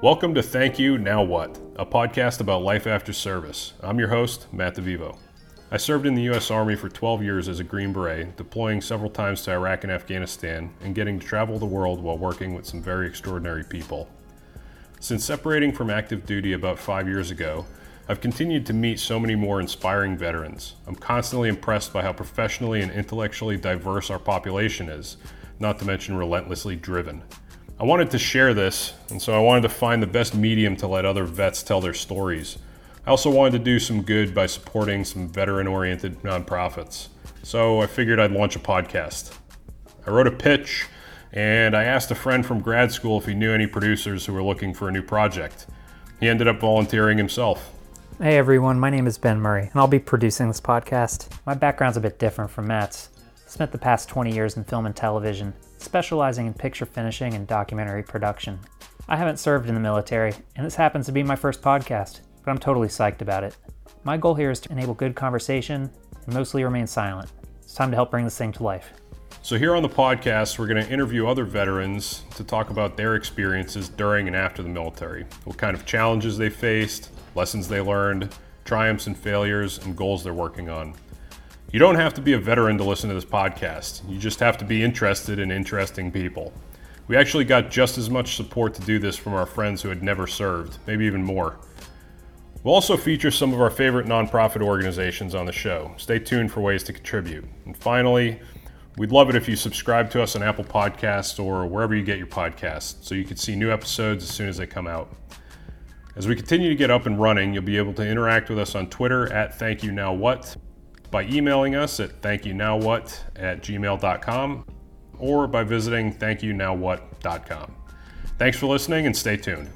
Welcome to Thank You, Now What, a podcast about life after service. I'm your host, Matt DeVivo. I served in the U.S. Army for 12 years as a Green Beret, deploying several times to Iraq and Afghanistan, and getting to travel the world while working with some very extraordinary people. Since separating from active duty about five years ago, I've continued to meet so many more inspiring veterans. I'm constantly impressed by how professionally and intellectually diverse our population is, not to mention relentlessly driven. I wanted to share this, and so I wanted to find the best medium to let other vets tell their stories. I also wanted to do some good by supporting some veteran oriented nonprofits. So I figured I'd launch a podcast. I wrote a pitch, and I asked a friend from grad school if he knew any producers who were looking for a new project. He ended up volunteering himself. Hey everyone, my name is Ben Murray, and I'll be producing this podcast. My background's a bit different from Matt's. Spent the past 20 years in film and television, specializing in picture finishing and documentary production. I haven't served in the military, and this happens to be my first podcast, but I'm totally psyched about it. My goal here is to enable good conversation and mostly remain silent. It's time to help bring this thing to life. So, here on the podcast, we're going to interview other veterans to talk about their experiences during and after the military, what kind of challenges they faced, lessons they learned, triumphs and failures, and goals they're working on. You don't have to be a veteran to listen to this podcast. You just have to be interested in interesting people. We actually got just as much support to do this from our friends who had never served, maybe even more. We'll also feature some of our favorite nonprofit organizations on the show. Stay tuned for ways to contribute. And finally, we'd love it if you subscribe to us on Apple Podcasts or wherever you get your podcasts so you can see new episodes as soon as they come out. As we continue to get up and running, you'll be able to interact with us on Twitter at Thank You Now What by emailing us at thankyouNowWhat at gmail.com or by visiting thankyouNowWhat.com. Thanks for listening and stay tuned.